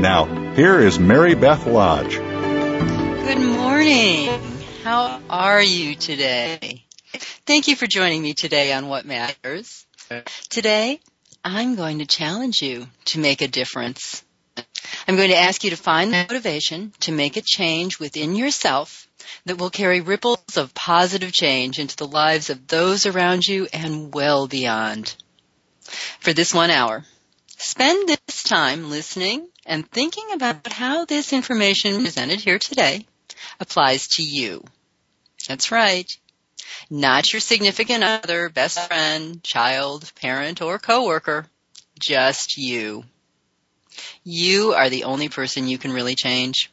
Now, here is Mary Beth Lodge. Good morning. How are you today? Thank you for joining me today on What Matters. Today, I'm going to challenge you to make a difference. I'm going to ask you to find motivation to make a change within yourself that will carry ripples of positive change into the lives of those around you and well beyond. For this one hour, spend this time listening and thinking about how this information presented here today applies to you. That's right. Not your significant other, best friend, child, parent, or coworker. Just you. You are the only person you can really change.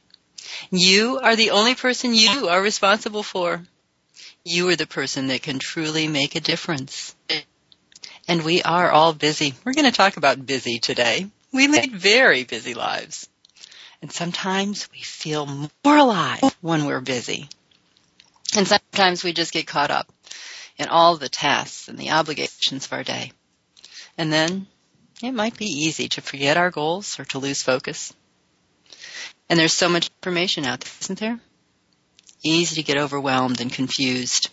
You are the only person you are responsible for. You are the person that can truly make a difference. And we are all busy. We're going to talk about busy today. We lead very busy lives. And sometimes we feel more alive when we're busy. And sometimes we just get caught up in all the tasks and the obligations of our day. And then it might be easy to forget our goals or to lose focus. And there's so much information out there, isn't there? Easy to get overwhelmed and confused.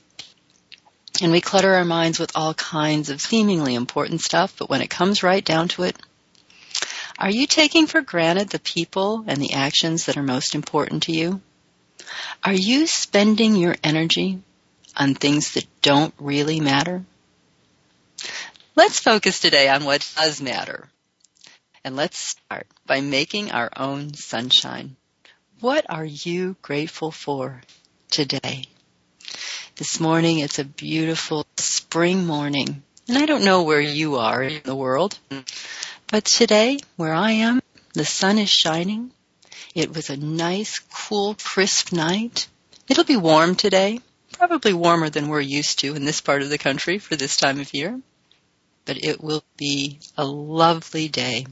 And we clutter our minds with all kinds of seemingly important stuff, but when it comes right down to it, are you taking for granted the people and the actions that are most important to you? Are you spending your energy on things that don't really matter? Let's focus today on what does matter. And let's start by making our own sunshine. What are you grateful for today? This morning it's a beautiful spring morning. And I don't know where you are in the world, but today, where I am, the sun is shining. It was a nice, cool, crisp night. It'll be warm today, probably warmer than we're used to in this part of the country for this time of year. But it will be a lovely day.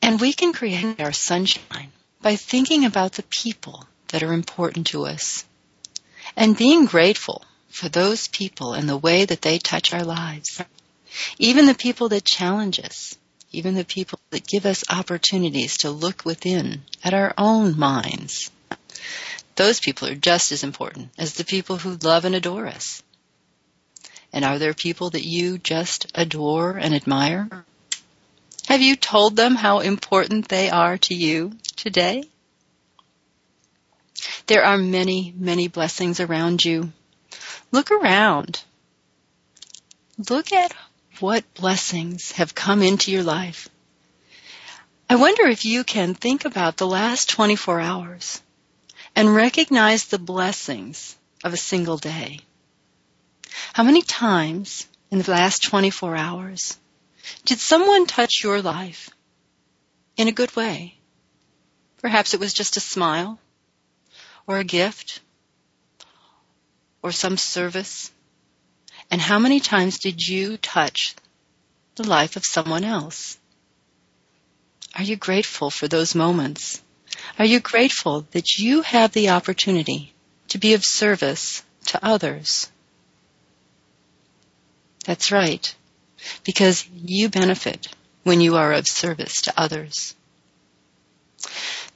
And we can create our sunshine by thinking about the people that are important to us and being grateful for those people and the way that they touch our lives. Even the people that challenge us, even the people that give us opportunities to look within at our own minds. Those people are just as important as the people who love and adore us. And are there people that you just adore and admire? Have you told them how important they are to you today? There are many, many blessings around you. Look around. Look at what blessings have come into your life. I wonder if you can think about the last 24 hours and recognize the blessings of a single day. How many times in the last 24 hours did someone touch your life in a good way? Perhaps it was just a smile or a gift or some service and how many times did you touch the life of someone else? Are you grateful for those moments? Are you grateful that you have the opportunity to be of service to others? That's right, because you benefit when you are of service to others.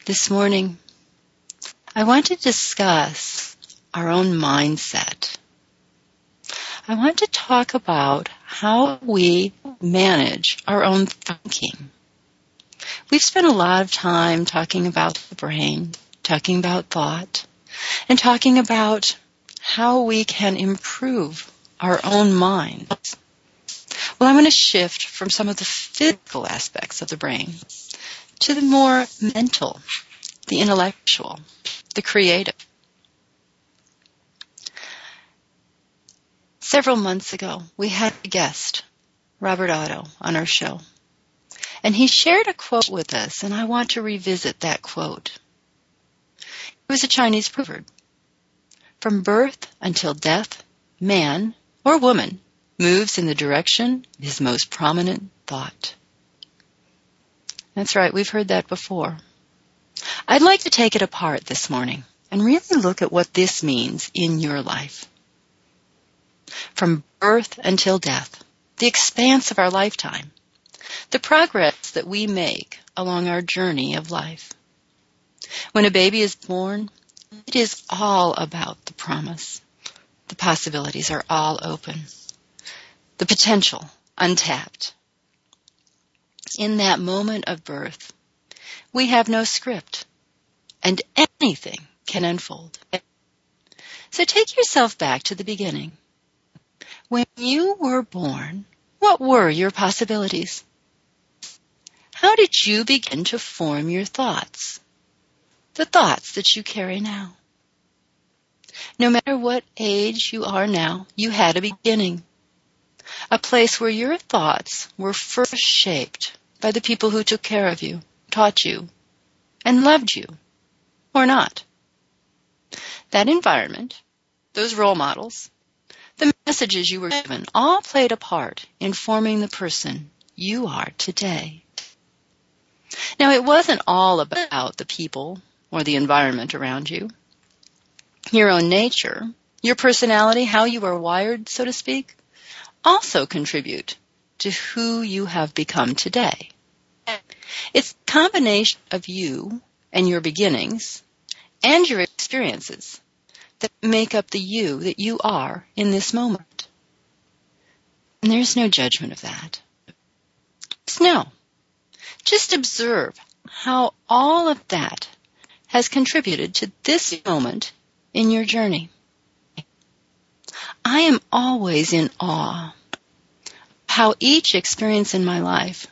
This morning, I want to discuss our own mindset. I want to talk about how we manage our own thinking. We've spent a lot of time talking about the brain, talking about thought, and talking about how we can improve our own minds. Well, I'm going to shift from some of the physical aspects of the brain to the more mental, the intellectual, the creative. Several months ago, we had a guest, Robert Otto, on our show. And he shared a quote with us, and I want to revisit that quote. It was a Chinese proverb. From birth until death, man or woman moves in the direction of his most prominent thought. That's right, we've heard that before. I'd like to take it apart this morning and really look at what this means in your life. From birth until death, the expanse of our lifetime, the progress that we make along our journey of life. When a baby is born, it is all about the promise. The possibilities are all open. The potential untapped. In that moment of birth, we have no script and anything can unfold. So take yourself back to the beginning. When you were born, what were your possibilities? How did you begin to form your thoughts? The thoughts that you carry now. No matter what age you are now, you had a beginning. A place where your thoughts were first shaped by the people who took care of you, taught you, and loved you, or not. That environment, those role models, the messages you were given all played a part in forming the person you are today. Now, it wasn't all about the people or the environment around you. Your own nature, your personality, how you are wired, so to speak, also contribute to who you have become today. It's a combination of you and your beginnings and your experiences that make up the you that you are in this moment. And there's no judgment of that. Just just observe how all of that has contributed to this moment in your journey. I am always in awe how each experience in my life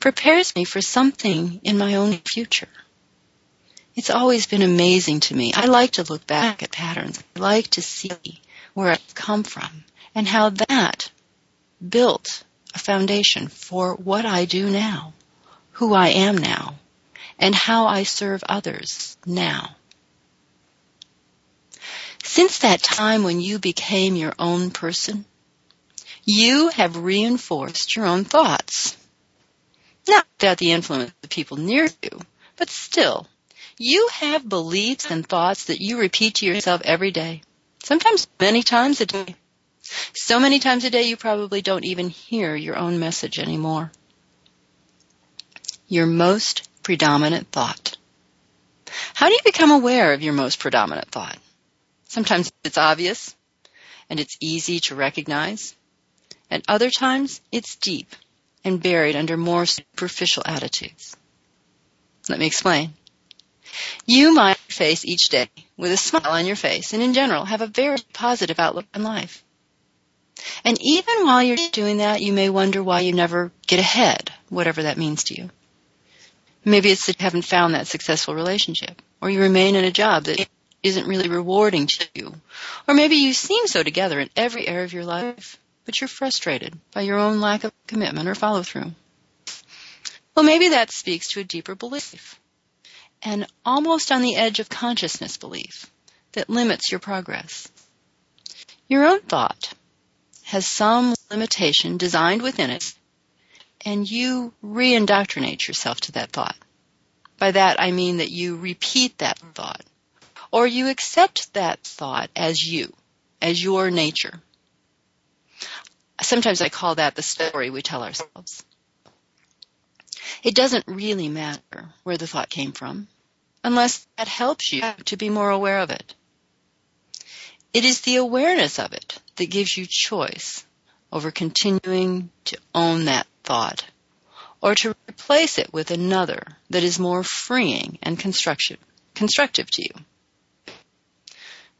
prepares me for something in my own future. It's always been amazing to me. I like to look back at patterns. I like to see where I've come from and how that built a foundation for what I do now who I am now and how I serve others now. Since that time when you became your own person, you have reinforced your own thoughts. Not without the influence of the people near you, but still, you have beliefs and thoughts that you repeat to yourself every day. Sometimes many times a day. So many times a day you probably don't even hear your own message anymore your most predominant thought. How do you become aware of your most predominant thought? Sometimes it's obvious and it's easy to recognize. And other times it's deep and buried under more superficial attitudes. Let me explain. You might face each day with a smile on your face and in general have a very positive outlook on life. And even while you're doing that, you may wonder why you never get ahead, whatever that means to you. Maybe it's that you haven't found that successful relationship, or you remain in a job that isn't really rewarding to you. Or maybe you seem so together in every area of your life, but you're frustrated by your own lack of commitment or follow through. Well, maybe that speaks to a deeper belief, and almost on the edge of consciousness belief that limits your progress. Your own thought has some limitation designed within it and you re-indoctrinate yourself to that thought. By that I mean that you repeat that thought or you accept that thought as you, as your nature. Sometimes I call that the story we tell ourselves. It doesn't really matter where the thought came from unless that helps you to be more aware of it. It is the awareness of it that gives you choice over continuing to own that thought or to replace it with another that is more freeing and constructive, constructive to you.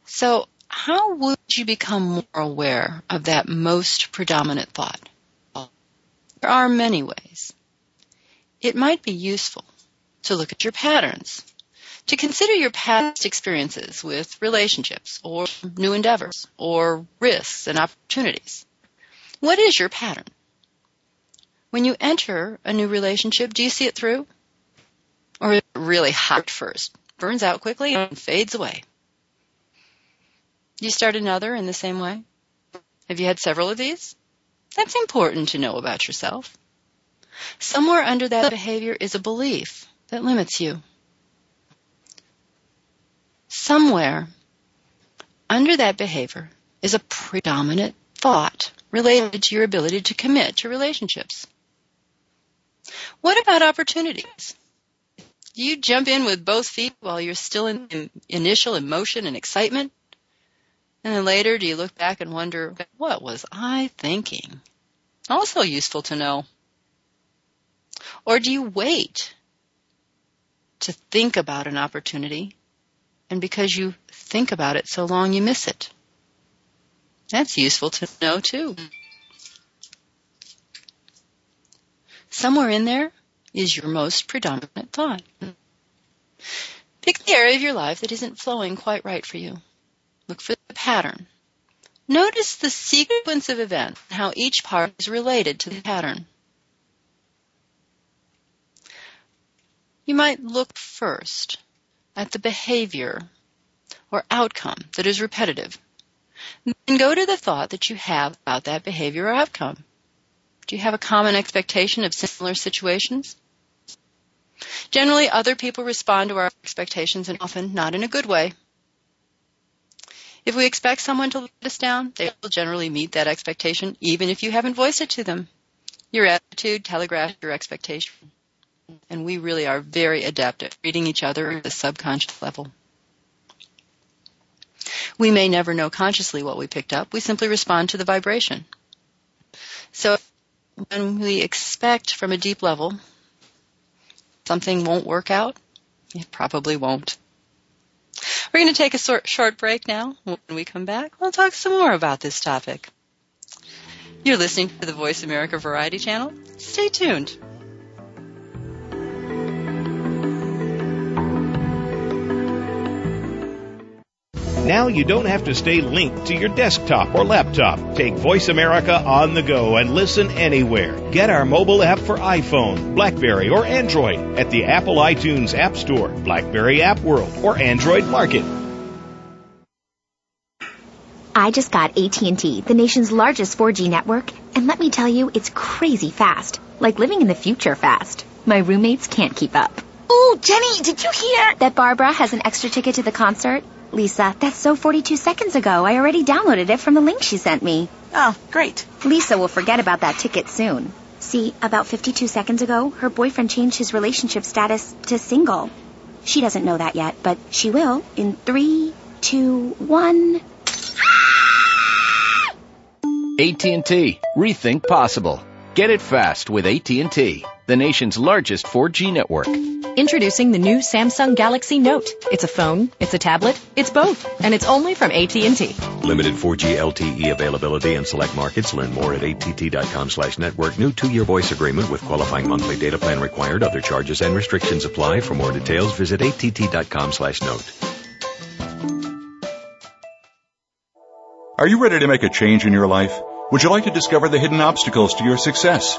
So how would you become more aware of that most predominant thought? There are many ways. It might be useful to look at your patterns, to consider your past experiences with relationships or new endeavors or risks and opportunities. What is your pattern? When you enter a new relationship, do you see it through? Or is it really hot first, burns out quickly, and fades away? You start another in the same way? Have you had several of these? That's important to know about yourself. Somewhere under that behavior is a belief that limits you. Somewhere under that behavior is a predominant thought related to your ability to commit to relationships. What about opportunities? Do you jump in with both feet while you're still in initial emotion and excitement? And then later, do you look back and wonder, what was I thinking? Also useful to know. Or do you wait to think about an opportunity and because you think about it so long you miss it? That's useful to know too. Somewhere in there is your most predominant thought. Pick the area of your life that isn't flowing quite right for you. Look for the pattern. Notice the sequence of events how each part is related to the pattern. You might look first at the behavior or outcome that is repetitive. Then go to the thought that you have about that behavior or outcome. Do you have a common expectation of similar situations? Generally, other people respond to our expectations and often not in a good way. If we expect someone to let us down, they will generally meet that expectation even if you haven't voiced it to them. Your attitude telegraphs your expectation. And we really are very adept at reading each other at the subconscious level. We may never know consciously what we picked up. We simply respond to the vibration. So when we expect from a deep level something won't work out, it probably won't. We're going to take a short break now. When we come back, we'll talk some more about this topic. You're listening to the Voice America Variety Channel. Stay tuned. Now you don't have to stay linked to your desktop or laptop. Take Voice America on the go and listen anywhere. Get our mobile app for iPhone, Blackberry, or Android at the Apple iTunes App Store, Blackberry App World, or Android Market. I just got AT&T, the nation's largest 4G network, and let me tell you, it's crazy fast. Like living in the future fast. My roommates can't keep up. Oh, Jenny, did you hear? That Barbara has an extra ticket to the concert? Lisa, that's so 42 seconds ago. I already downloaded it from the link she sent me. Oh, great. Lisa will forget about that ticket soon. See, about 52 seconds ago, her boyfriend changed his relationship status to single. She doesn't know that yet, but she will in three, two, one. AT&T. Rethink possible. Get it fast with AT&T, the nation's largest 4G network. Introducing the new Samsung Galaxy Note. It's a phone, it's a tablet, it's both, and it's only from AT&T. Limited 4G LTE availability in select markets. Learn more at att.com slash network. New two-year voice agreement with qualifying monthly data plan required. Other charges and restrictions apply. For more details, visit att.com slash note. Are you ready to make a change in your life? Would you like to discover the hidden obstacles to your success?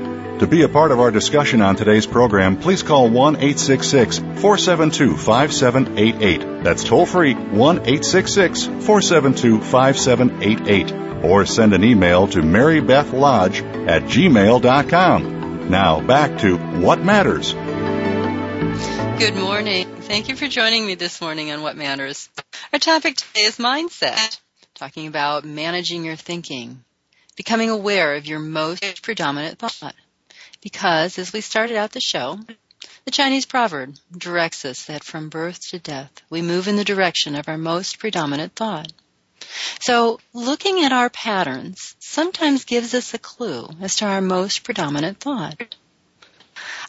To be a part of our discussion on today's program, please call 1 866 472 5788. That's toll free 1 866 472 5788. Or send an email to marybethlodge at gmail.com. Now back to What Matters. Good morning. Thank you for joining me this morning on What Matters. Our topic today is mindset, talking about managing your thinking, becoming aware of your most predominant thought. Because, as we started out the show, the Chinese proverb directs us that from birth to death, we move in the direction of our most predominant thought. So, looking at our patterns sometimes gives us a clue as to our most predominant thought.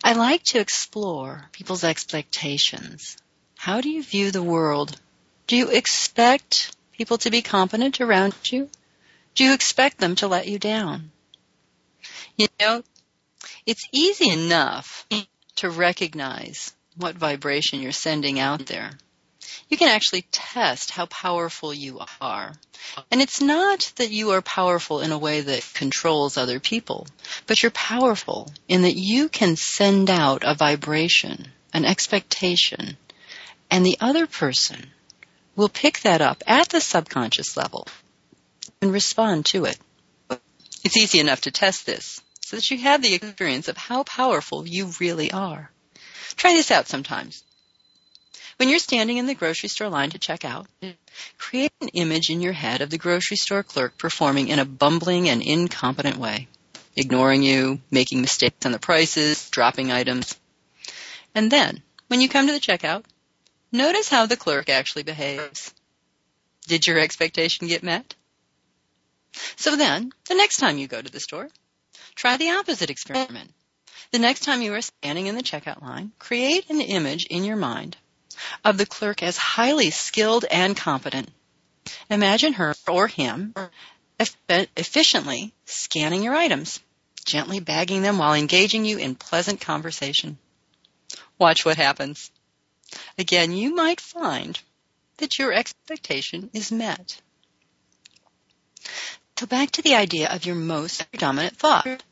I like to explore people's expectations. How do you view the world? Do you expect people to be competent around you? Do you expect them to let you down? You know, it's easy enough to recognize what vibration you're sending out there. You can actually test how powerful you are. And it's not that you are powerful in a way that controls other people, but you're powerful in that you can send out a vibration, an expectation, and the other person will pick that up at the subconscious level and respond to it. It's easy enough to test this so that you have the experience of how powerful you really are. Try this out sometimes. When you're standing in the grocery store line to check out, create an image in your head of the grocery store clerk performing in a bumbling and incompetent way, ignoring you, making mistakes on the prices, dropping items. And then, when you come to the checkout, notice how the clerk actually behaves. Did your expectation get met? So then, the next time you go to the store, Try the opposite experiment. The next time you are standing in the checkout line, create an image in your mind of the clerk as highly skilled and competent. Imagine her or him efficiently scanning your items, gently bagging them while engaging you in pleasant conversation. Watch what happens. Again, you might find that your expectation is met. So back to the idea of your most predominant thought.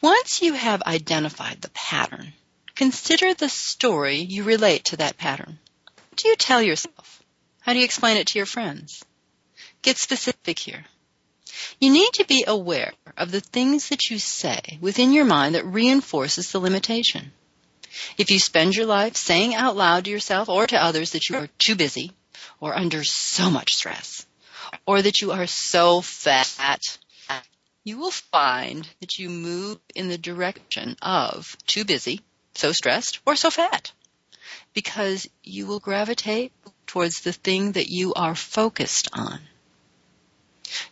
Once you have identified the pattern, consider the story you relate to that pattern. What do you tell yourself? How do you explain it to your friends? Get specific here. You need to be aware of the things that you say within your mind that reinforces the limitation. If you spend your life saying out loud to yourself or to others that you are too busy or under so much stress, or that you are so fat, you will find that you move in the direction of too busy, so stressed, or so fat. Because you will gravitate towards the thing that you are focused on.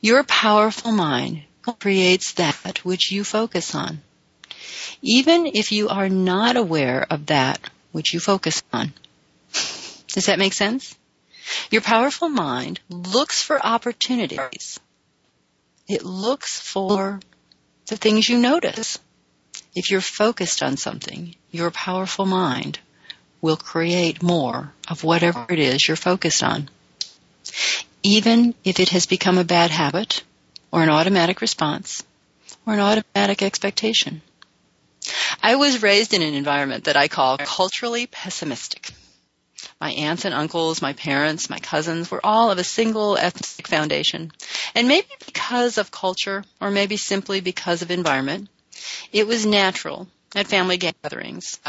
Your powerful mind creates that which you focus on. Even if you are not aware of that which you focus on. Does that make sense? Your powerful mind looks for opportunities. It looks for the things you notice. If you're focused on something, your powerful mind will create more of whatever it is you're focused on. Even if it has become a bad habit or an automatic response or an automatic expectation. I was raised in an environment that I call culturally pessimistic. My aunts and uncles, my parents, my cousins were all of a single ethnic foundation. And maybe because of culture, or maybe simply because of environment, it was natural at family gatherings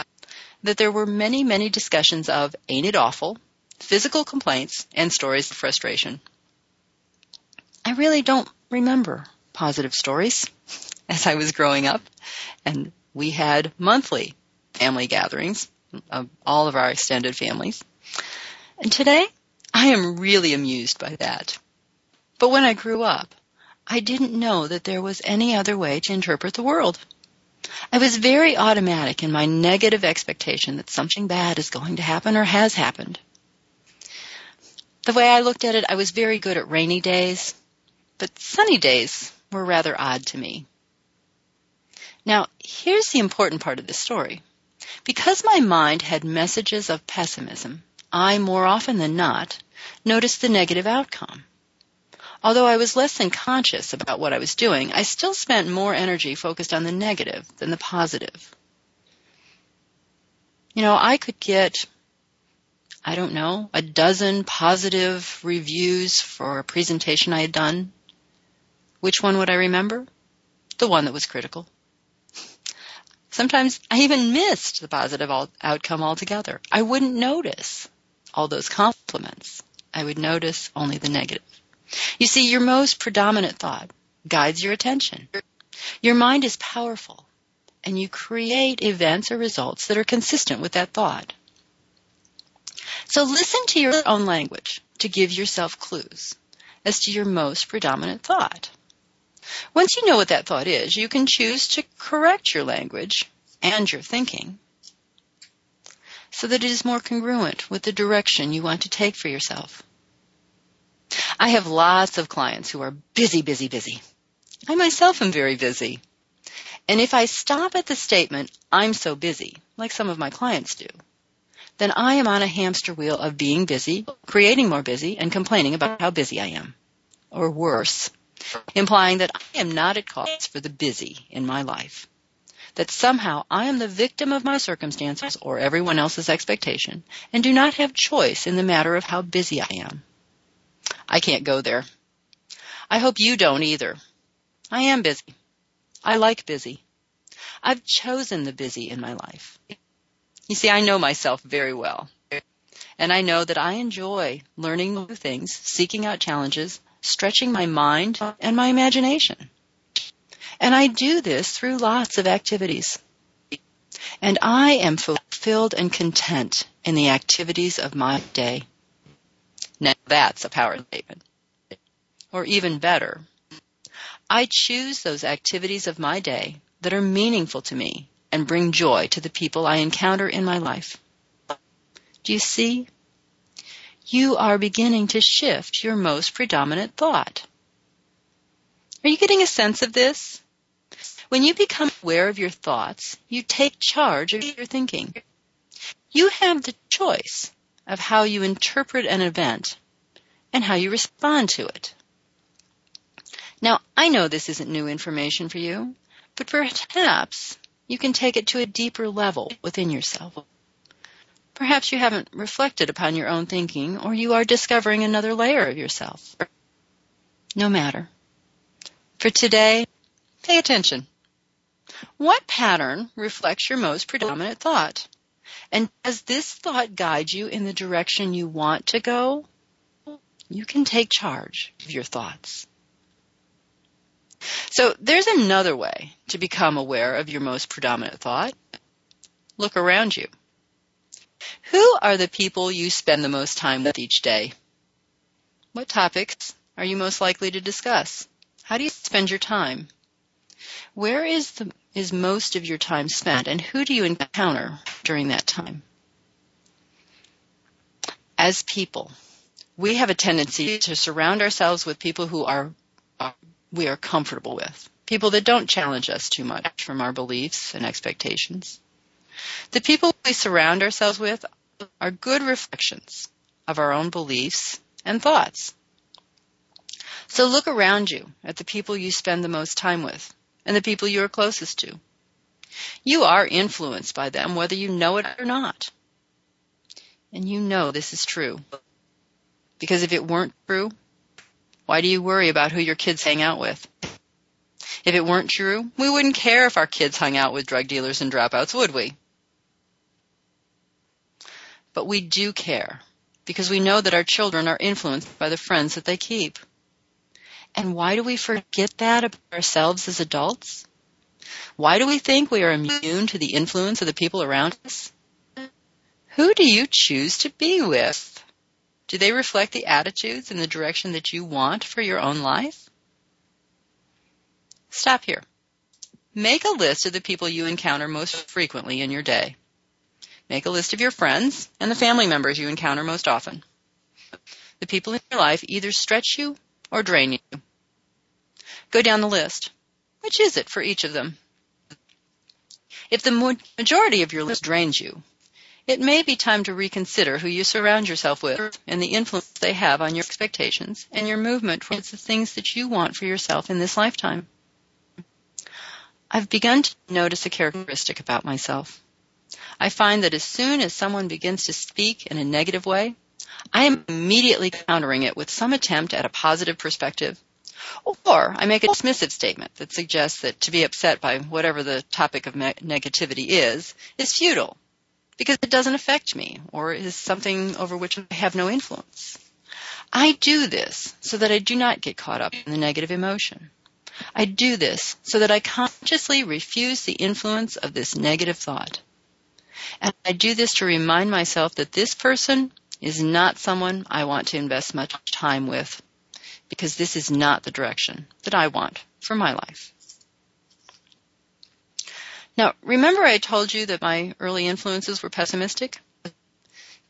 that there were many, many discussions of, ain't it awful? physical complaints, and stories of frustration. I really don't remember positive stories as I was growing up, and we had monthly family gatherings of all of our extended families. And today, I am really amused by that. But when I grew up, I didn't know that there was any other way to interpret the world. I was very automatic in my negative expectation that something bad is going to happen or has happened. The way I looked at it, I was very good at rainy days, but sunny days were rather odd to me. Now, here's the important part of the story. Because my mind had messages of pessimism, I, more often than not, noticed the negative outcome. Although I was less than conscious about what I was doing, I still spent more energy focused on the negative than the positive. You know, I could get, I don't know, a dozen positive reviews for a presentation I had done. Which one would I remember? The one that was critical. Sometimes I even missed the positive outcome altogether. I wouldn't notice all those compliments. I would notice only the negative. You see, your most predominant thought guides your attention. Your mind is powerful, and you create events or results that are consistent with that thought. So listen to your own language to give yourself clues as to your most predominant thought. Once you know what that thought is, you can choose to correct your language and your thinking so that it is more congruent with the direction you want to take for yourself. I have lots of clients who are busy, busy, busy. I myself am very busy. And if I stop at the statement, I'm so busy, like some of my clients do, then I am on a hamster wheel of being busy, creating more busy, and complaining about how busy I am. Or worse, implying that I am not at cause for the busy in my life. That somehow I am the victim of my circumstances or everyone else's expectation and do not have choice in the matter of how busy I am. I can't go there. I hope you don't either. I am busy. I like busy. I've chosen the busy in my life. You see, I know myself very well. And I know that I enjoy learning new things, seeking out challenges, stretching my mind and my imagination. And I do this through lots of activities. And I am fulfilled and content in the activities of my day. Now that's a power statement. Or even better, I choose those activities of my day that are meaningful to me and bring joy to the people I encounter in my life. Do you see? You are beginning to shift your most predominant thought. Are you getting a sense of this? When you become aware of your thoughts, you take charge of your thinking. You have the choice of how you interpret an event and how you respond to it. Now, I know this isn't new information for you, but perhaps you can take it to a deeper level within yourself. Perhaps you haven't reflected upon your own thinking or you are discovering another layer of yourself. No matter. For today, pay attention. What pattern reflects your most predominant thought? And does this thought guide you in the direction you want to go? You can take charge of your thoughts. So there's another way to become aware of your most predominant thought. Look around you. Who are the people you spend the most time with each day? What topics are you most likely to discuss? How do you spend your time? Where is the is most of your time spent and who do you encounter during that time? As people, we have a tendency to surround ourselves with people who are, are we are comfortable with. People that don't challenge us too much from our beliefs and expectations. The people we surround ourselves with are good reflections of our own beliefs and thoughts. So look around you at the people you spend the most time with and the people you are closest to. You are influenced by them whether you know it or not. And you know this is true. Because if it weren't true, why do you worry about who your kids hang out with? If it weren't true, we wouldn't care if our kids hung out with drug dealers and dropouts, would we? But we do care because we know that our children are influenced by the friends that they keep. And why do we forget that about ourselves as adults? Why do we think we are immune to the influence of the people around us? Who do you choose to be with? Do they reflect the attitudes and the direction that you want for your own life? Stop here. Make a list of the people you encounter most frequently in your day. Make a list of your friends and the family members you encounter most often. The people in your life either stretch you or drain you. Go down the list. Which is it for each of them? If the majority of your list drains you, it may be time to reconsider who you surround yourself with and the influence they have on your expectations and your movement towards the things that you want for yourself in this lifetime. I've begun to notice a characteristic about myself. I find that as soon as someone begins to speak in a negative way, I am immediately countering it with some attempt at a positive perspective. Or I make a dismissive statement that suggests that to be upset by whatever the topic of negativity is, is futile because it doesn't affect me or is something over which I have no influence. I do this so that I do not get caught up in the negative emotion. I do this so that I consciously refuse the influence of this negative thought. And I do this to remind myself that this person is not someone I want to invest much time with because this is not the direction that I want for my life. Now, remember I told you that my early influences were pessimistic?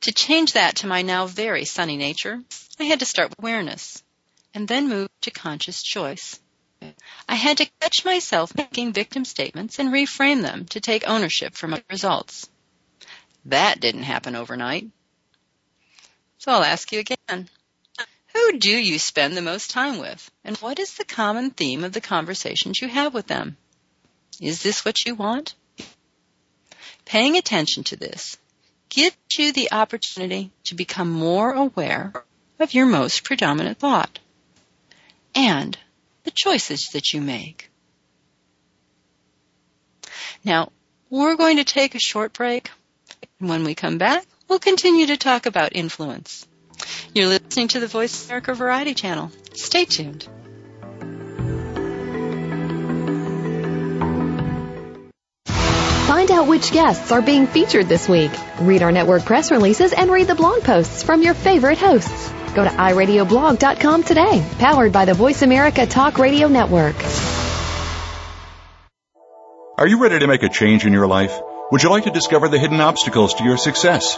To change that to my now very sunny nature, I had to start with awareness and then move to conscious choice. I had to catch myself making victim statements and reframe them to take ownership for my results. That didn't happen overnight. So I'll ask you again. Who do you spend the most time with? And what is the common theme of the conversations you have with them? Is this what you want? Paying attention to this gives you the opportunity to become more aware of your most predominant thought and the choices that you make. Now, we're going to take a short break. And when we come back, we'll continue to talk about influence. You're listening to the Voice America Variety Channel. Stay tuned. Find out which guests are being featured this week. Read our network press releases and read the blog posts from your favorite hosts. Go to iradioblog.com today, powered by the Voice America Talk Radio Network. Are you ready to make a change in your life? Would you like to discover the hidden obstacles to your success?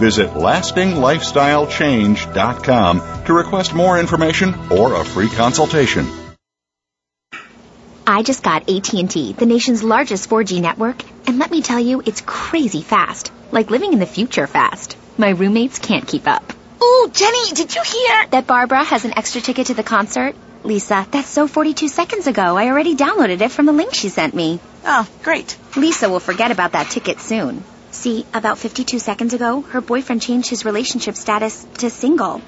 Visit lastinglifestylechange.com to request more information or a free consultation. I just got AT&T, the nation's largest 4G network, and let me tell you, it's crazy fast. Like living in the future fast. My roommates can't keep up. Oh, Jenny, did you hear? That Barbara has an extra ticket to the concert? Lisa, that's so 42 seconds ago. I already downloaded it from the link she sent me. Oh, great. Lisa will forget about that ticket soon. See, about 52 seconds ago, her boyfriend changed his relationship status to single.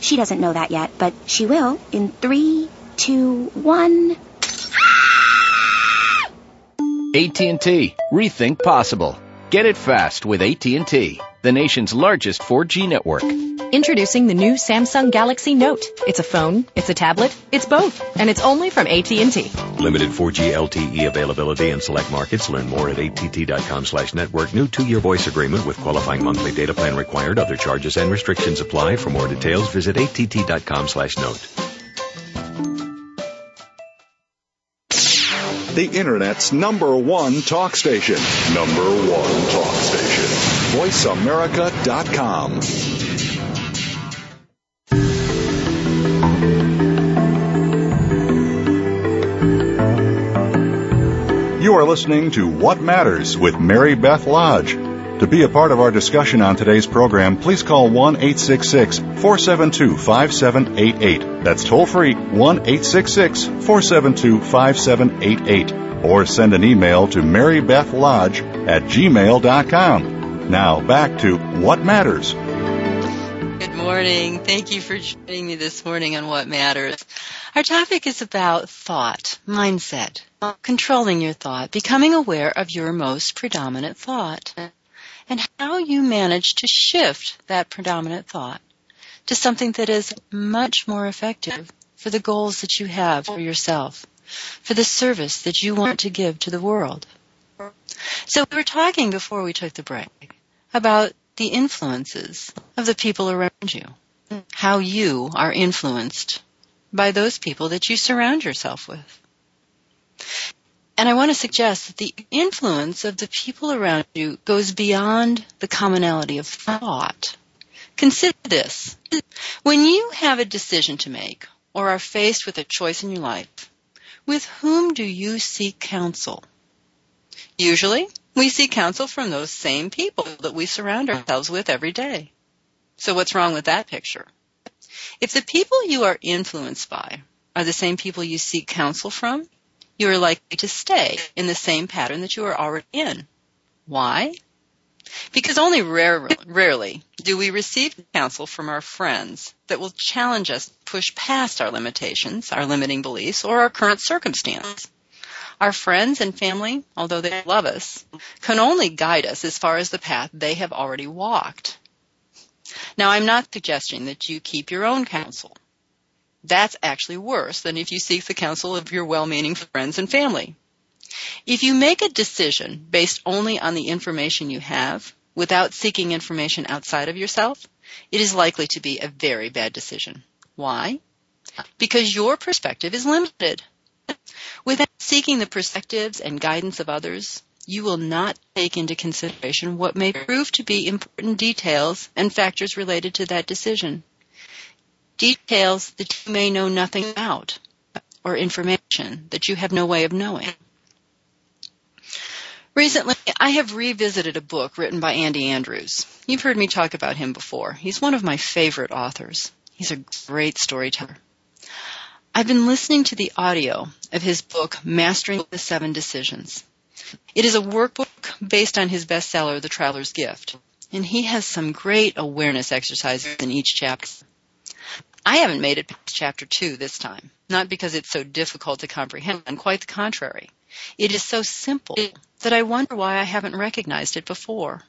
She doesn't know that yet, but she will in three, two, one. AT&T. Rethink possible. Get it fast with AT&T, the nation's largest 4G network. Introducing the new Samsung Galaxy Note. It's a phone, it's a tablet, it's both, and it's only from AT&T. Limited 4G LTE availability in select markets. Learn more at att.com slash network. New two-year voice agreement with qualifying monthly data plan required. Other charges and restrictions apply. For more details, visit att.com slash note. The Internet's number one talk station. Number one talk station. VoiceAmerica.com. You are listening to What Matters with Mary Beth Lodge. To be a part of our discussion on today's program, please call 1 866 472 5788. That's toll free 1 866 472 5788. Or send an email to marybethlodge at gmail.com. Now back to What Matters. Good morning. Thank you for joining me this morning on What Matters. Our topic is about thought, mindset, controlling your thought, becoming aware of your most predominant thought, and how you manage to shift that predominant thought to something that is much more effective for the goals that you have for yourself, for the service that you want to give to the world. So we were talking before we took the break about the influences of the people around you, how you are influenced by those people that you surround yourself with. And I want to suggest that the influence of the people around you goes beyond the commonality of thought. Consider this. When you have a decision to make or are faced with a choice in your life, with whom do you seek counsel? Usually, we seek counsel from those same people that we surround ourselves with every day. So what's wrong with that picture? If the people you are influenced by are the same people you seek counsel from, you are likely to stay in the same pattern that you are already in. Why? Because only rare, rarely do we receive counsel from our friends that will challenge us to push past our limitations, our limiting beliefs, or our current circumstance. Our friends and family, although they love us, can only guide us as far as the path they have already walked. Now, I'm not suggesting that you keep your own counsel. That's actually worse than if you seek the counsel of your well-meaning friends and family. If you make a decision based only on the information you have, without seeking information outside of yourself, it is likely to be a very bad decision. Why? Because your perspective is limited. Without seeking the perspectives and guidance of others, you will not take into consideration what may prove to be important details and factors related to that decision. Details that you may know nothing about, or information that you have no way of knowing. Recently, I have revisited a book written by Andy Andrews. You've heard me talk about him before. He's one of my favorite authors. He's a great storyteller. I've been listening to the audio of his book, Mastering the Seven Decisions. It is a workbook based on his bestseller, The Traveler's Gift, and he has some great awareness exercises in each chapter. I haven't made it past chapter two this time, not because it's so difficult to comprehend, quite the contrary. It is so simple that I wonder why I haven't recognized it before.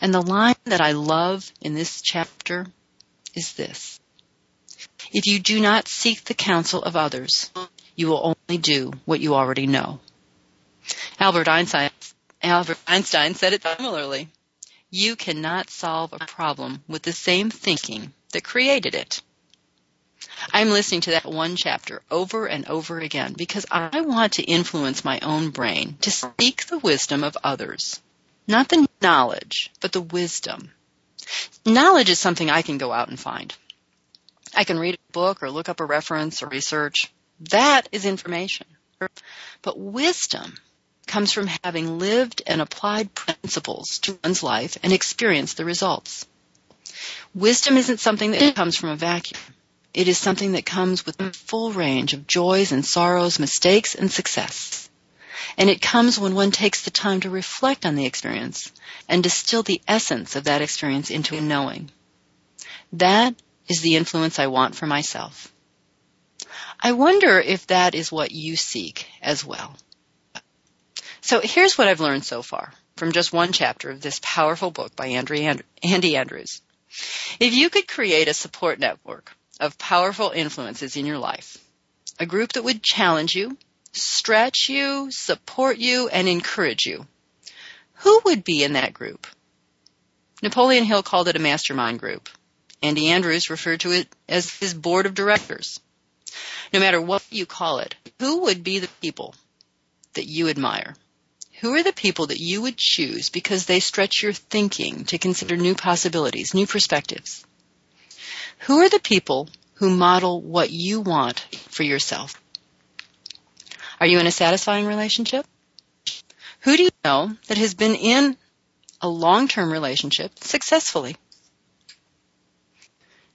And the line that I love in this chapter is this. If you do not seek the counsel of others, you will only do what you already know. Albert Einstein, Albert Einstein said it similarly. You cannot solve a problem with the same thinking that created it. I'm listening to that one chapter over and over again because I want to influence my own brain to seek the wisdom of others. Not the knowledge, but the wisdom. Knowledge is something I can go out and find. I can read a book or look up a reference or research. That is information. But wisdom comes from having lived and applied principles to one's life and experienced the results. Wisdom isn't something that comes from a vacuum. It is something that comes with a full range of joys and sorrows, mistakes and success. And it comes when one takes the time to reflect on the experience and distill the essence of that experience into a knowing. That is the influence I want for myself. I wonder if that is what you seek as well. So here's what I've learned so far from just one chapter of this powerful book by Andy Andrews. If you could create a support network of powerful influences in your life, a group that would challenge you, stretch you, support you, and encourage you, who would be in that group? Napoleon Hill called it a mastermind group. Andy Andrews referred to it as his board of directors. No matter what you call it, who would be the people that you admire? Who are the people that you would choose because they stretch your thinking to consider new possibilities, new perspectives? Who are the people who model what you want for yourself? Are you in a satisfying relationship? Who do you know that has been in a long-term relationship successfully?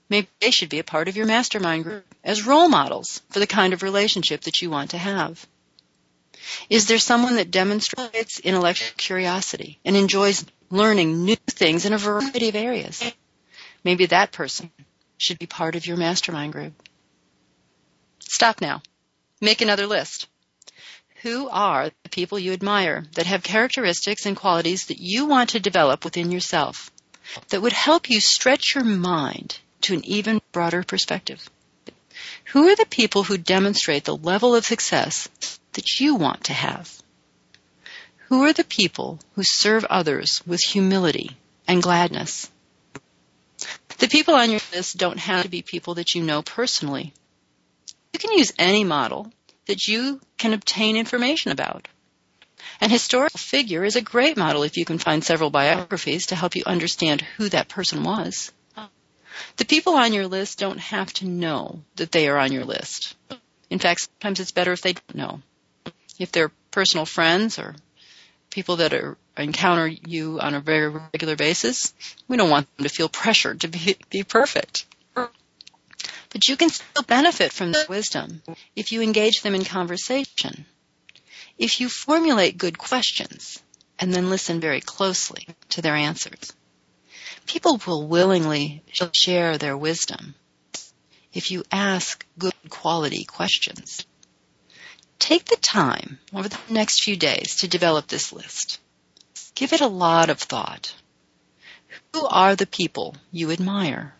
Maybe they should be a part of your mastermind group as role models for the kind of relationship that you want to have. Is there someone that demonstrates intellectual curiosity and enjoys learning new things in a variety of areas? Maybe that person should be part of your mastermind group. Stop now. Make another list. Who are the people you admire that have characteristics and qualities that you want to develop within yourself that would help you stretch your mind to an even broader perspective? Who are the people who demonstrate the level of success that you want to have? Who are the people who serve others with humility and gladness? The people on your list don't have to be people that you know personally. You can use any model that you can obtain information about. An historical figure is a great model if you can find several biographies to help you understand who that person was. The people on your list don't have to know that they are on your list. In fact, sometimes it's better if they don't know if they're personal friends or people that are, encounter you on a very regular basis, we don't want them to feel pressured to be, be perfect. But you can still benefit from their wisdom if you engage them in conversation. If you formulate good questions and then listen very closely to their answers. People will willingly share their wisdom if you ask good quality questions. Take the time over the next few days to develop this list. Give it a lot of thought. Who are the people you admire?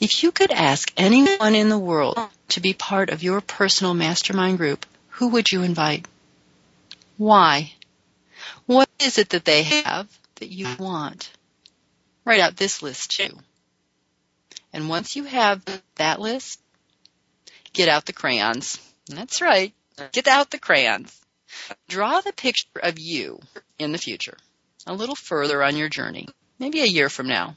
If you could ask anyone in the world to be part of your personal mastermind group, who would you invite? Why? What is it that they have that you want? Write out this list too. And once you have that list, get out the crayons. That's right. Get out the crayons. Draw the picture of you in the future, a little further on your journey, maybe a year from now.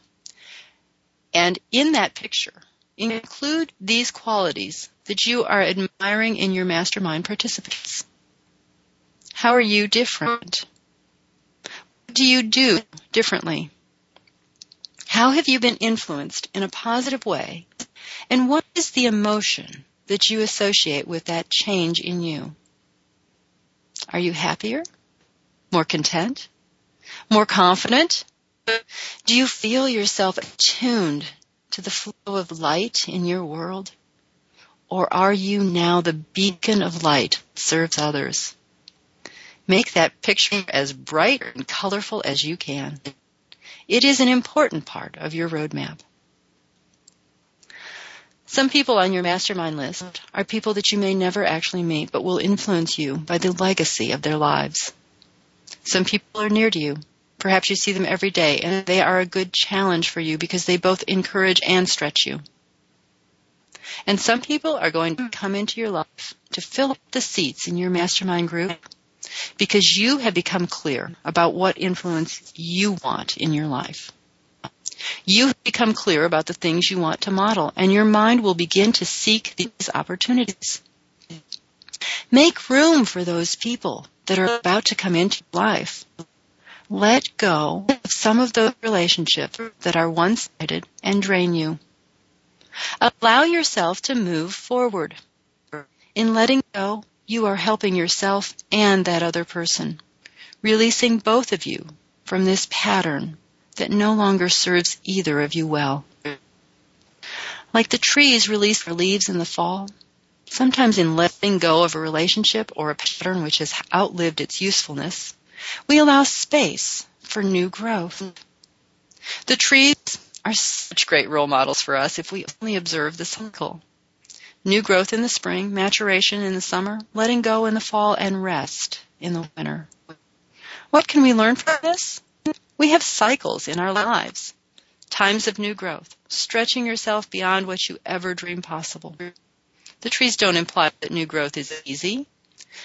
And in that picture, include these qualities that you are admiring in your mastermind participants. How are you different? What do you do differently? How have you been influenced in a positive way? And what is the emotion that you associate with that change in you? Are you happier? More content? More confident? Do you feel yourself attuned to the flow of light in your world? Or are you now the beacon of light that serves others? Make that picture as bright and colorful as you can. It is an important part of your roadmap. Some people on your mastermind list are people that you may never actually meet, but will influence you by the legacy of their lives. Some people are near to you. Perhaps you see them every day, and they are a good challenge for you because they both encourage and stretch you. And some people are going to come into your life to fill up the seats in your mastermind group because you have become clear about what influence you want in your life. You become clear about the things you want to model, and your mind will begin to seek these opportunities. Make room for those people that are about to come into your life. Let go of some of those relationships that are one-sided and drain you. Allow yourself to move forward. In letting go, you are helping yourself and that other person, releasing both of you from this pattern that no longer serves either of you well. Like the trees release their leaves in the fall, sometimes in letting go of a relationship or a pattern which has outlived its usefulness, we allow space for new growth. The trees are such great role models for us if we only observe the cycle. New growth in the spring, maturation in the summer, letting go in the fall, and rest in the winter. What can we learn from this? We have cycles in our lives. Times of new growth, stretching yourself beyond what you ever dreamed possible. The trees don't imply that new growth is easy.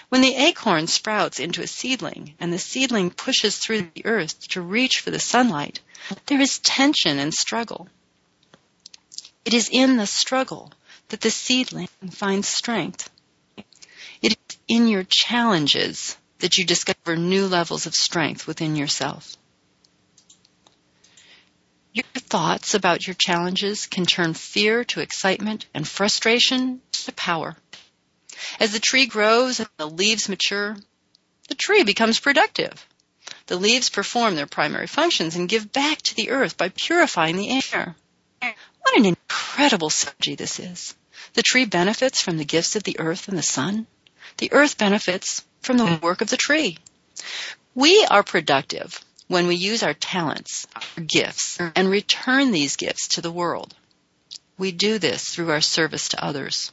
When the acorn sprouts into a seedling and the seedling pushes through the earth to reach for the sunlight, there is tension and struggle. It is in the struggle that the seedling finds strength. It is in your challenges that you discover new levels of strength within yourself. Thoughts about your challenges can turn fear to excitement and frustration to power. As the tree grows and the leaves mature, the tree becomes productive. The leaves perform their primary functions and give back to the earth by purifying the air. What an incredible synergy this is. The tree benefits from the gifts of the earth and the sun. The earth benefits from the work of the tree. We are productive when we use our talents, our gifts, and return these gifts to the world. We do this through our service to others.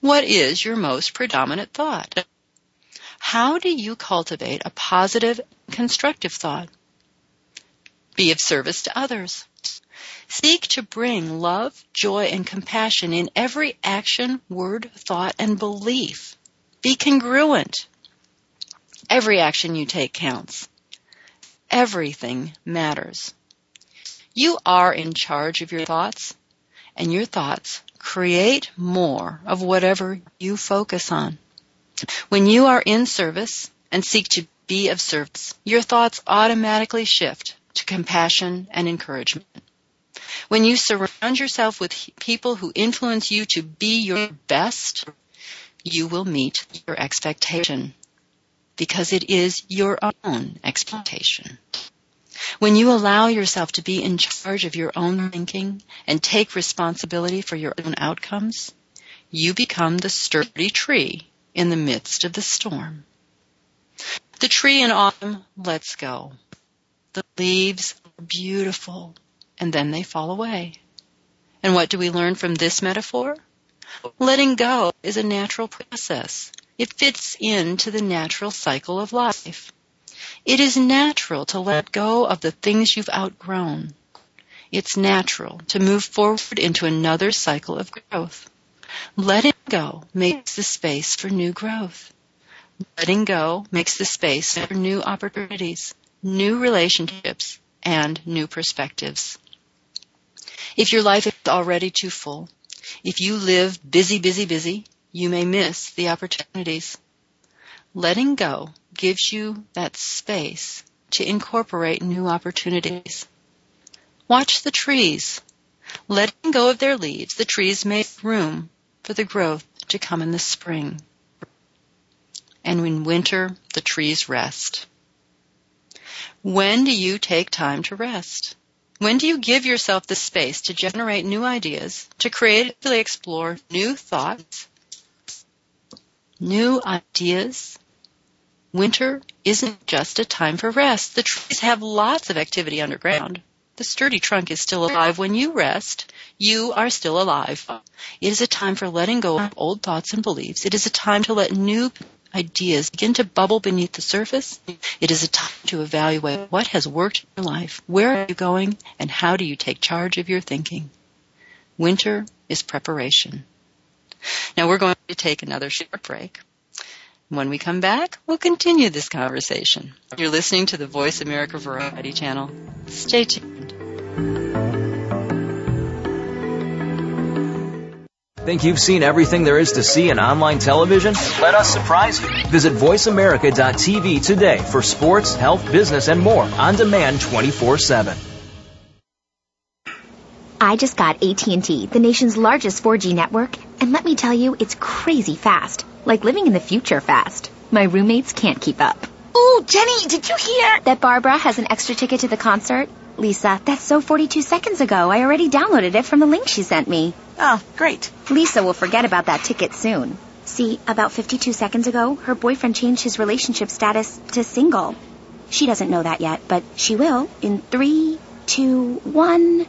What is your most predominant thought? How do you cultivate a positive, constructive thought? Be of service to others. Seek to bring love, joy, and compassion in every action, word, thought, and belief. Be congruent. Every action you take counts. Everything matters. You are in charge of your thoughts, and your thoughts create more of whatever you focus on. When you are in service and seek to be of service, your thoughts automatically shift to compassion and encouragement. When you surround yourself with people who influence you to be your best, you will meet your expectation because it is your own exploitation. When you allow yourself to be in charge of your own thinking and take responsibility for your own outcomes, you become the sturdy tree in the midst of the storm. The tree in autumn lets go. The leaves are beautiful and then they fall away. And what do we learn from this metaphor? Letting go is a natural process. It fits into the natural cycle of life. It is natural to let go of the things you've outgrown. It's natural to move forward into another cycle of growth. Letting go makes the space for new growth. Letting go makes the space for new opportunities, new relationships, and new perspectives. If your life is already too full, if you live busy, busy, busy, you may miss the opportunities. Letting go gives you that space to incorporate new opportunities. Watch the trees. Letting go of their leaves, the trees make room for the growth to come in the spring. And in winter, the trees rest. When do you take time to rest? When do you give yourself the space to generate new ideas, to creatively explore new thoughts, new ideas? Winter isn't just a time for rest. The trees have lots of activity underground. The sturdy trunk is still alive when you rest. You are still alive. It is a time for letting go of old thoughts and beliefs. It is a time to let new ideas begin to bubble beneath the surface, it is a time to evaluate what has worked in your life, where are you going, and how do you take charge of your thinking. Winter is preparation. Now we're going to take another short break. When we come back, we'll continue this conversation. You're listening to the Voice America Variety Channel. Stay tuned. Think you've seen everything there is to see in online television? Let us surprise you. Visit VoiceAmerica.tv today for sports, health, business, and more on demand 24-7. I just got AT&T, the nation's largest 4G network, and let me tell you, it's crazy fast. Like living in the future fast. My roommates can't keep up. Ooh, Jenny, did you hear? That Barbara has an extra ticket to the concert? Lisa, that's so 42 seconds ago. I already downloaded it from the link she sent me. Oh, great. Lisa will forget about that ticket soon. See, about 52 seconds ago, her boyfriend changed his relationship status to single. She doesn't know that yet, but she will in three, two, one.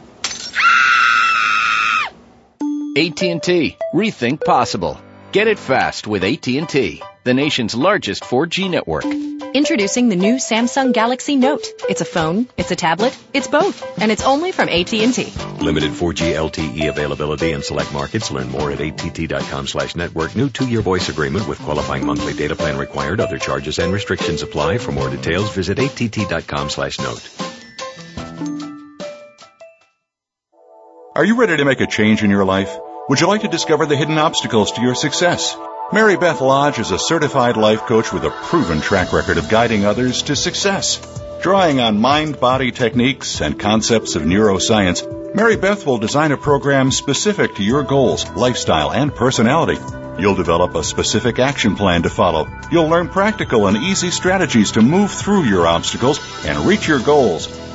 AT&T. Rethink possible. Get it fast with AT&T, the nation's largest 4G network. Introducing the new Samsung Galaxy Note. It's a phone, it's a tablet, it's both, and it's only from AT&T. Limited 4G LTE availability in select markets. Learn more at att.com slash network. New two-year voice agreement with qualifying monthly data plan required. Other charges and restrictions apply. For more details, visit att.com slash note. Are you ready to make a change in your life? Would you like to discover the hidden obstacles to your success? Mary Beth Lodge is a certified life coach with a proven track record of guiding others to success. Drawing on mind-body techniques and concepts of neuroscience, Mary Beth will design a program specific to your goals, lifestyle, and personality. You'll develop a specific action plan to follow. You'll learn practical and easy strategies to move through your obstacles and reach your goals.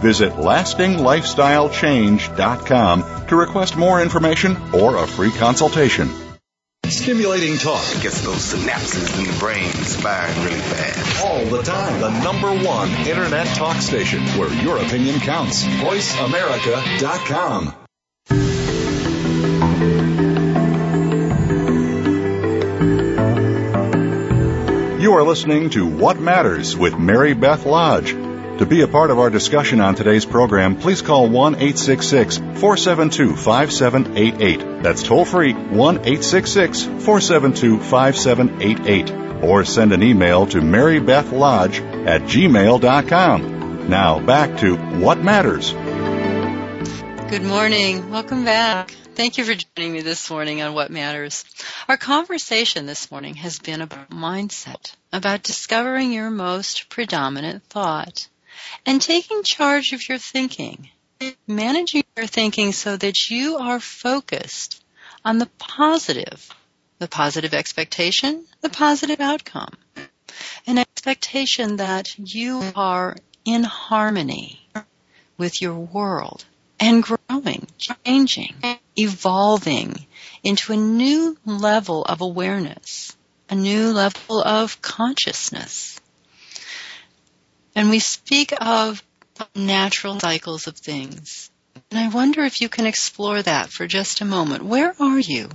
Visit lastingLifestyleChange.com to request more information or a free consultation. Stimulating talk gets those synapses in the brain firing really fast. All the time. The number one internet talk station where your opinion counts. VoiceAmerica.com. You are listening to What Matters with Mary Beth Lodge. To be a part of our discussion on today's program, please call 1 866 472 5788. That's toll free 1 866 472 5788. Or send an email to marybethlodge at gmail.com. Now back to What Matters. Good morning. Welcome back. Thank you for joining me this morning on What Matters. Our conversation this morning has been about mindset, about discovering your most predominant thought and taking charge of your thinking, managing your thinking so that you are focused on the positive, the positive expectation, the positive outcome, an expectation that you are in harmony with your world and growing, changing, evolving into a new level of awareness, a new level of consciousness. And we speak of natural cycles of things. And I wonder if you can explore that for just a moment. Where are you?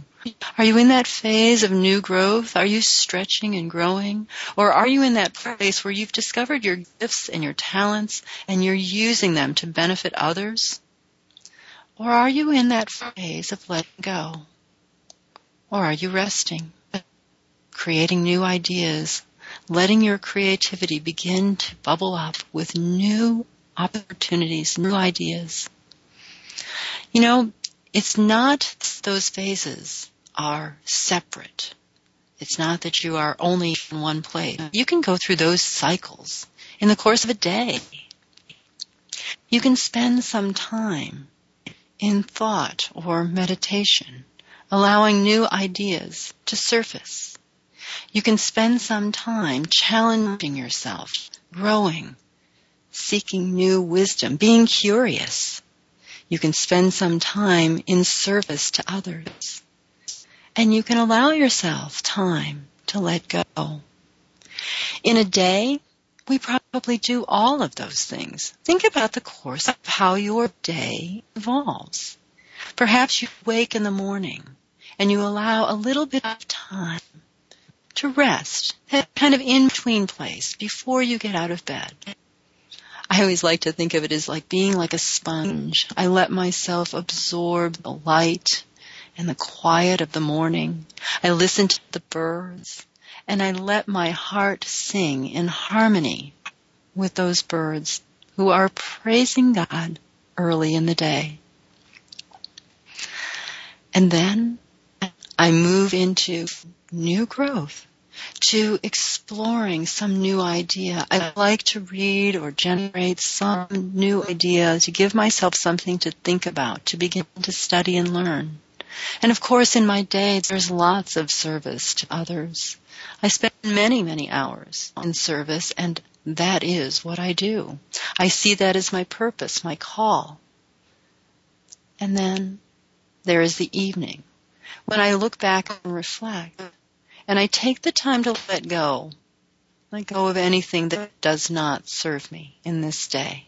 Are you in that phase of new growth? Are you stretching and growing? Or are you in that place where you've discovered your gifts and your talents and you're using them to benefit others? Or are you in that phase of letting go? Or are you resting, creating new ideas, letting your creativity begin to bubble up with new opportunities, new ideas. You know, it's not those phases are separate. It's not that you are only in one place. You can go through those cycles in the course of a day. You can spend some time in thought or meditation, allowing new ideas to surface. You can spend some time challenging yourself, growing, seeking new wisdom, being curious. You can spend some time in service to others. And you can allow yourself time to let go. In a day, we probably do all of those things. Think about the course of how your day evolves. Perhaps you wake in the morning and you allow a little bit of time to rest, that kind of in between place before you get out of bed. I always like to think of it as like being like a sponge. I let myself absorb the light and the quiet of the morning. I listen to the birds and I let my heart sing in harmony with those birds who are praising God early in the day. And then I move into new growth to exploring some new idea. I like to read or generate some new idea to give myself something to think about, to begin to study and learn. And of course, in my day, there's lots of service to others. I spend many, many hours in service, and that is what I do. I see that as my purpose, my call. And then there is the evening when I look back and reflect, and I take the time to let go, let go of anything that does not serve me in this day.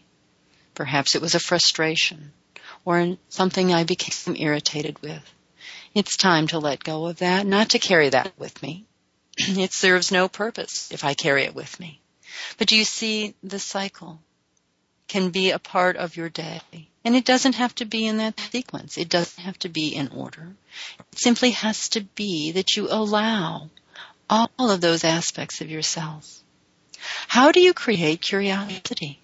Perhaps it was a frustration or something I became irritated with. It's time to let go of that, not to carry that with me. it serves no purpose if I carry it with me. But do you see the cycle can be a part of your day? And it doesn't have to be in that sequence. It doesn't have to be in order. It simply has to be that you allow all of those aspects of yourself. How do you create curiosity?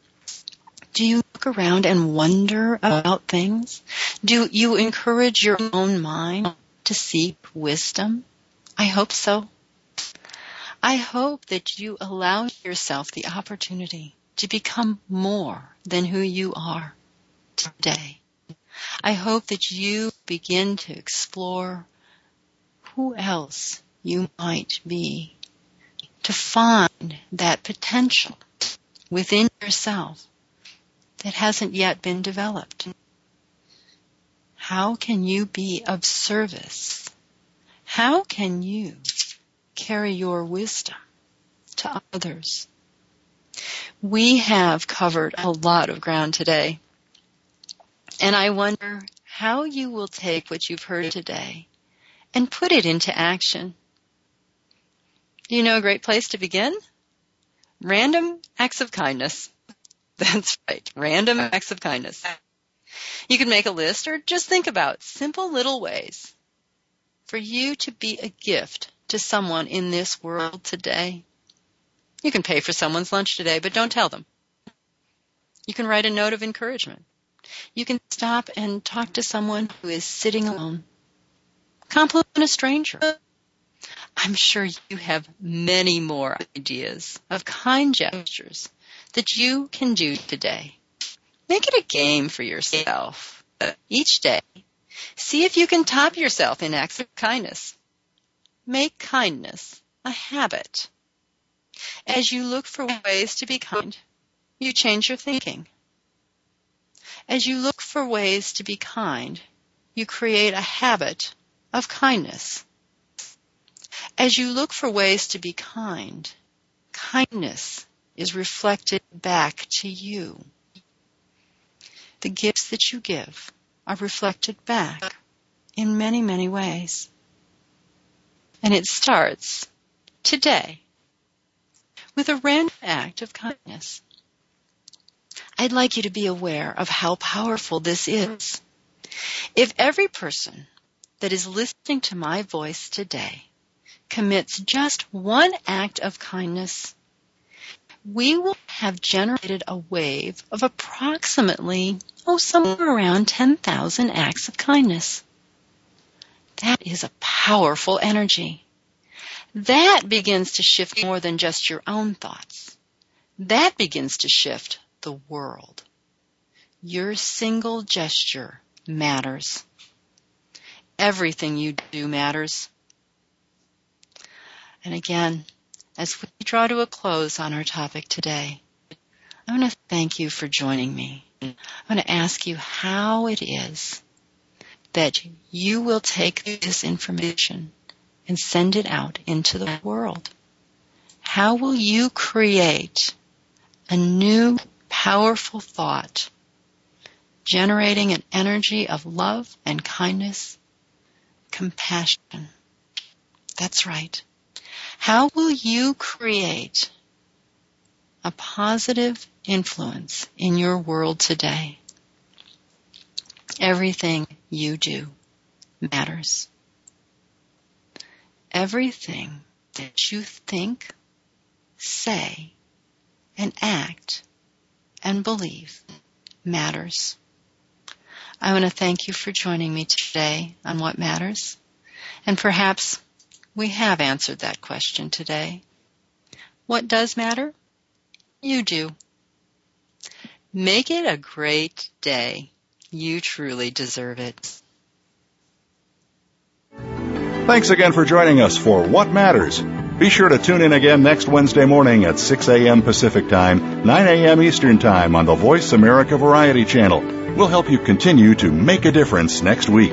Do you look around and wonder about things? Do you encourage your own mind to seek wisdom? I hope so. I hope that you allow yourself the opportunity to become more than who you are today. I hope that you begin to explore who else you might be, to find that potential within yourself that hasn't yet been developed. How can you be of service? How can you carry your wisdom to others. We have covered a lot of ground today. And I wonder how you will take what you've heard today and put it into action. Do you know a great place to begin? Random acts of kindness. That's right. Random acts of kindness. You can make a list or just think about simple little ways for you to be a gift to someone in this world today. You can pay for someone's lunch today, but don't tell them. You can write a note of encouragement. You can stop and talk to someone who is sitting alone. Compliment a stranger. I'm sure you have many more ideas of kind gestures that you can do today. Make it a game for yourself. Uh, each day, see if you can top yourself in acts of kindness. Make kindness a habit. As you look for ways to be kind, you change your thinking. As you look for ways to be kind, you create a habit of kindness. As you look for ways to be kind, kindness is reflected back to you. The gifts that you give are reflected back in many, many ways. And it starts today with a random act of kindness. I'd like you to be aware of how powerful this is. If every person that is listening to my voice today commits just one act of kindness, we will have generated a wave of approximately, oh, somewhere around 10,000 acts of kindness. That is a powerful energy. That begins to shift more than just your own thoughts. That begins to shift the world. Your single gesture matters. Everything you do matters. And again, as we draw to a close on our topic today, I want to thank you for joining me. I want to ask you how it is that you will take this information and send it out into the world? How will you create a new powerful thought generating an energy of love and kindness, compassion? That's right. How will you create a positive influence in your world today? Everything you do matters. Everything that you think, say, and act and believe matters. I want to thank you for joining me today on What Matters. And perhaps we have answered that question today. What does matter? You do. Make it a great day. You truly deserve it. Thanks again for joining us for What Matters. Be sure to tune in again next Wednesday morning at 6 a.m. Pacific Time, 9 a.m. Eastern Time on the Voice America Variety Channel. We'll help you continue to make a difference next week.